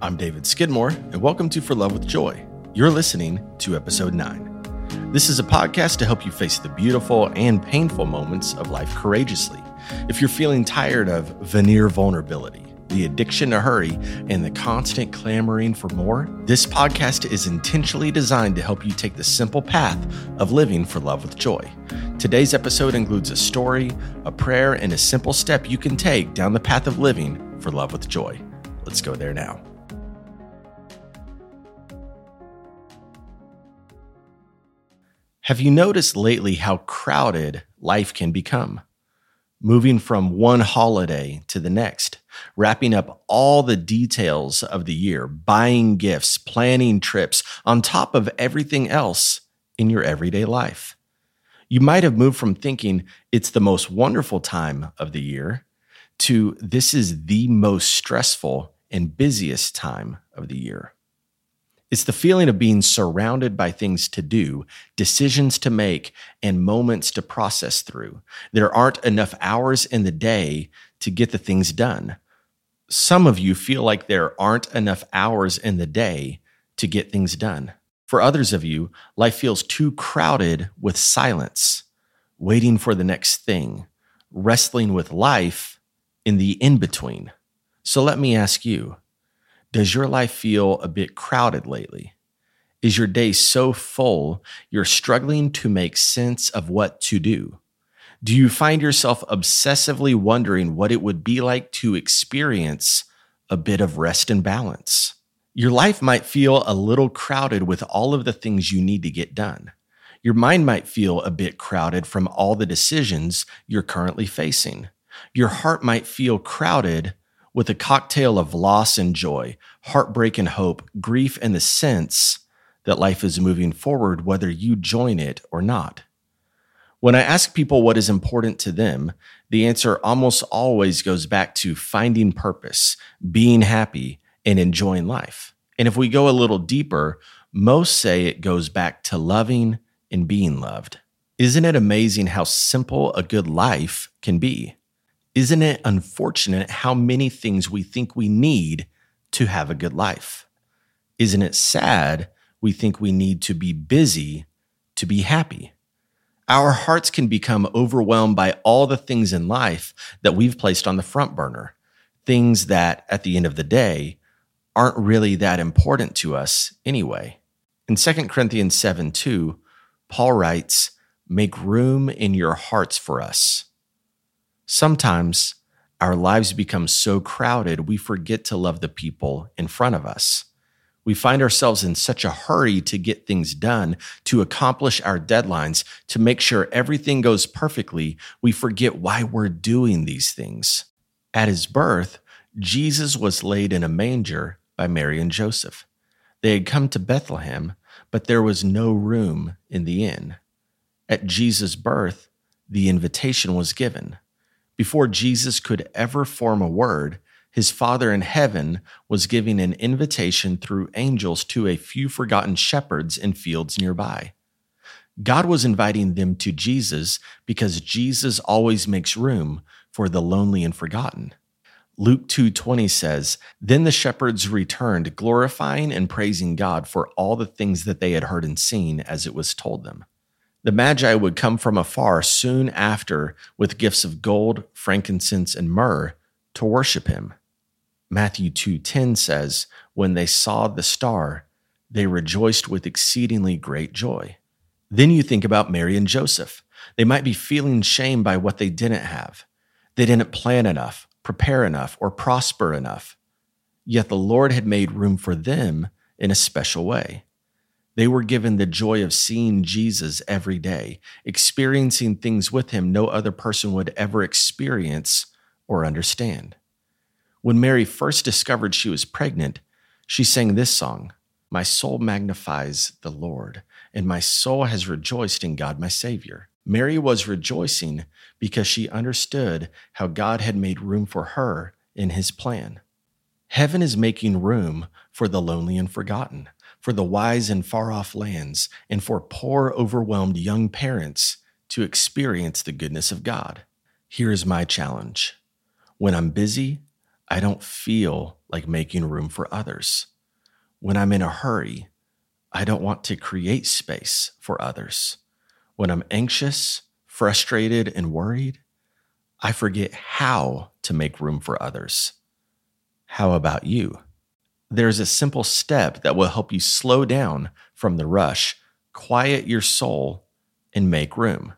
I'm David Skidmore, and welcome to For Love with Joy. You're listening to episode 9. This is a podcast to help you face the beautiful and painful moments of life courageously. If you're feeling tired of veneer vulnerability, the addiction to hurry, and the constant clamoring for more, this podcast is intentionally designed to help you take the simple path of living for love with joy. Today's episode includes a story, a prayer, and a simple step you can take down the path of living for love with joy. Let's go there now. Have you noticed lately how crowded life can become? Moving from one holiday to the next, wrapping up all the details of the year, buying gifts, planning trips, on top of everything else in your everyday life. You might have moved from thinking it's the most wonderful time of the year to this is the most stressful and busiest time of the year. It's the feeling of being surrounded by things to do, decisions to make, and moments to process through. There aren't enough hours in the day to get the things done. Some of you feel like there aren't enough hours in the day to get things done. For others of you, life feels too crowded with silence, waiting for the next thing, wrestling with life in the in between. So let me ask you does your life feel a bit crowded lately? Is your day so full you're struggling to make sense of what to do? Do you find yourself obsessively wondering what it would be like to experience a bit of rest and balance? Your life might feel a little crowded with all of the things you need to get done. Your mind might feel a bit crowded from all the decisions you're currently facing. Your heart might feel crowded with a cocktail of loss and joy, heartbreak and hope, grief and the sense that life is moving forward, whether you join it or not. When I ask people what is important to them, the answer almost always goes back to finding purpose, being happy, and enjoying life. And if we go a little deeper, most say it goes back to loving and being loved. Isn't it amazing how simple a good life can be? Isn't it unfortunate how many things we think we need to have a good life? Isn't it sad we think we need to be busy to be happy? Our hearts can become overwhelmed by all the things in life that we've placed on the front burner, things that at the end of the day aren't really that important to us anyway. In 2 Corinthians 7 2, Paul writes, Make room in your hearts for us Sometimes our lives become so crowded, we forget to love the people in front of us. We find ourselves in such a hurry to get things done, to accomplish our deadlines, to make sure everything goes perfectly, we forget why we're doing these things. At his birth, Jesus was laid in a manger by Mary and Joseph. They had come to Bethlehem, but there was no room in the inn. At Jesus' birth, the invitation was given. Before Jesus could ever form a word, his Father in heaven was giving an invitation through angels to a few forgotten shepherds in fields nearby. God was inviting them to Jesus because Jesus always makes room for the lonely and forgotten. Luke 2:20 says, "Then the shepherds returned, glorifying and praising God for all the things that they had heard and seen as it was told them." The Magi would come from afar soon after with gifts of gold, frankincense, and myrrh to worship him. Matthew 2:10 says, "When they saw the star, they rejoiced with exceedingly great joy." Then you think about Mary and Joseph. They might be feeling shame by what they didn't have. They didn't plan enough, prepare enough, or prosper enough. Yet the Lord had made room for them in a special way. They were given the joy of seeing Jesus every day, experiencing things with him no other person would ever experience or understand. When Mary first discovered she was pregnant, she sang this song My soul magnifies the Lord, and my soul has rejoiced in God my Savior. Mary was rejoicing because she understood how God had made room for her in his plan. Heaven is making room for the lonely and forgotten for the wise in far off lands, and for poor, overwhelmed young parents to experience the goodness of God. Here is my challenge when I'm busy, I don't feel like making room for others. When I'm in a hurry, I don't want to create space for others. When I'm anxious, frustrated, and worried, I forget how to make room for others. How about you? There's a simple step that will help you slow down from the rush, quiet your soul, and make room.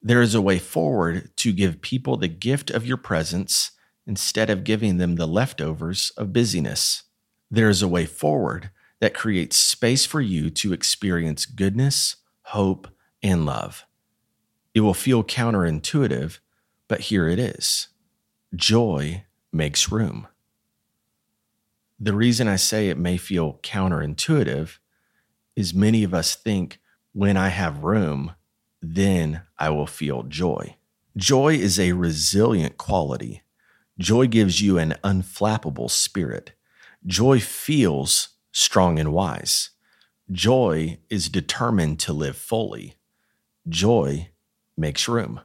There is a way forward to give people the gift of your presence instead of giving them the leftovers of busyness. There is a way forward that creates space for you to experience goodness, hope, and love. It will feel counterintuitive, but here it is joy makes room. The reason I say it may feel counterintuitive is many of us think when I have room, then I will feel joy. Joy is a resilient quality. Joy gives you an unflappable spirit. Joy feels strong and wise. Joy is determined to live fully. Joy makes room.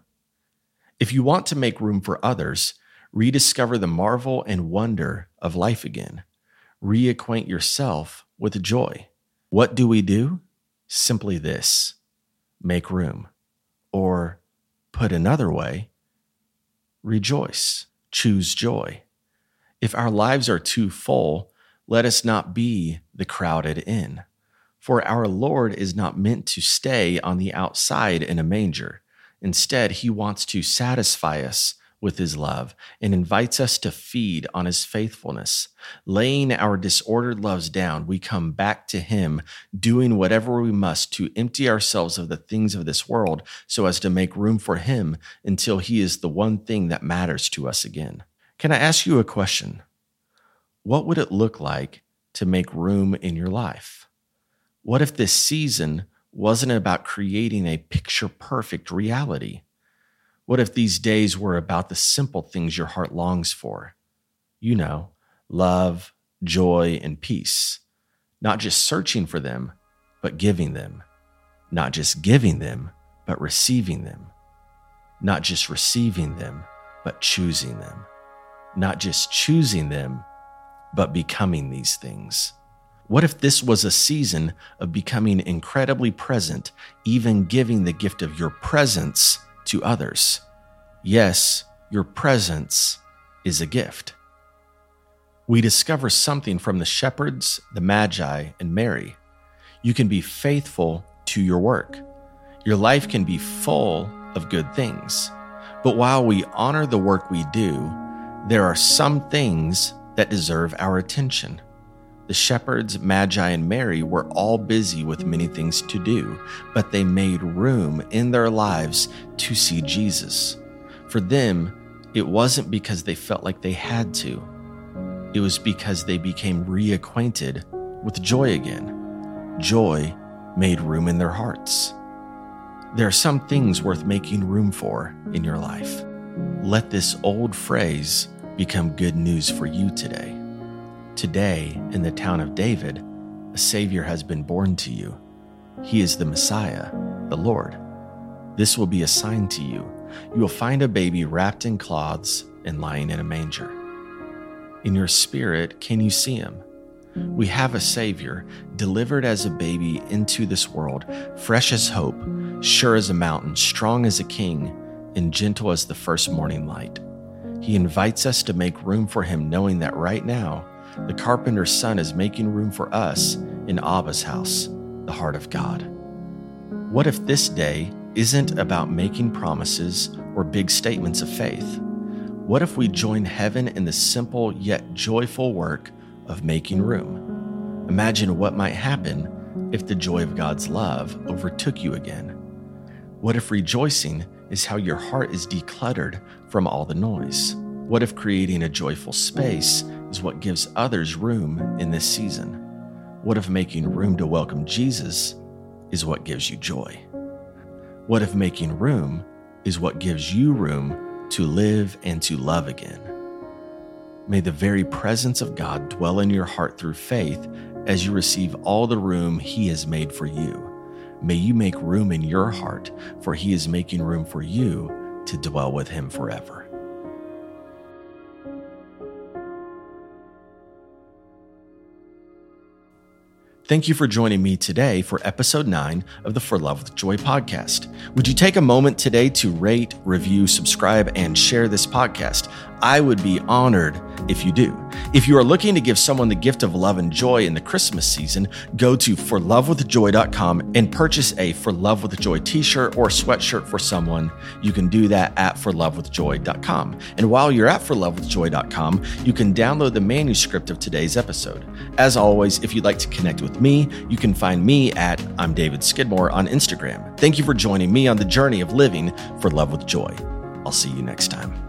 If you want to make room for others, rediscover the marvel and wonder of life again reacquaint yourself with joy. What do we do? Simply this make room. Or, put another way, rejoice, choose joy. If our lives are too full, let us not be the crowded in. For our Lord is not meant to stay on the outside in a manger. Instead, he wants to satisfy us with his love and invites us to feed on his faithfulness. Laying our disordered loves down, we come back to him, doing whatever we must to empty ourselves of the things of this world so as to make room for him until he is the one thing that matters to us again. Can I ask you a question? What would it look like to make room in your life? What if this season wasn't about creating a picture perfect reality? What if these days were about the simple things your heart longs for? You know, love, joy, and peace. Not just searching for them, but giving them. Not just giving them, but receiving them. Not just receiving them, but choosing them. Not just choosing them, but becoming these things. What if this was a season of becoming incredibly present, even giving the gift of your presence to others. Yes, your presence is a gift. We discover something from the shepherds, the Magi, and Mary. You can be faithful to your work. Your life can be full of good things. But while we honor the work we do, there are some things that deserve our attention. The shepherds, Magi, and Mary were all busy with many things to do, but they made room in their lives to see Jesus. For them, it wasn't because they felt like they had to, it was because they became reacquainted with joy again. Joy made room in their hearts. There are some things worth making room for in your life. Let this old phrase become good news for you today. Today, in the town of David, a Savior has been born to you. He is the Messiah, the Lord. This will be a sign to you. You will find a baby wrapped in cloths and lying in a manger. In your spirit, can you see him? We have a Savior delivered as a baby into this world, fresh as hope, sure as a mountain, strong as a king, and gentle as the first morning light. He invites us to make room for him, knowing that right now, the carpenter's son is making room for us in Abba's house, the heart of God. What if this day isn't about making promises or big statements of faith? What if we join heaven in the simple yet joyful work of making room? Imagine what might happen if the joy of God's love overtook you again. What if rejoicing is how your heart is decluttered from all the noise? What if creating a joyful space is what gives others room in this season? What if making room to welcome Jesus is what gives you joy? What if making room is what gives you room to live and to love again? May the very presence of God dwell in your heart through faith as you receive all the room He has made for you. May you make room in your heart, for He is making room for you to dwell with Him forever. Thank you for joining me today for episode nine of the For Love with Joy podcast. Would you take a moment today to rate, review, subscribe, and share this podcast? I would be honored if you do. If you are looking to give someone the gift of love and joy in the Christmas season, go to forlovewithjoy.com and purchase a For Love with Joy t-shirt or sweatshirt for someone. You can do that at forlovewithjoy.com. And while you're at forlovewithjoy.com, you can download the manuscript of today's episode. As always, if you'd like to connect with me, you can find me at I'm David Skidmore on Instagram. Thank you for joining me on the journey of living for love with joy. I'll see you next time.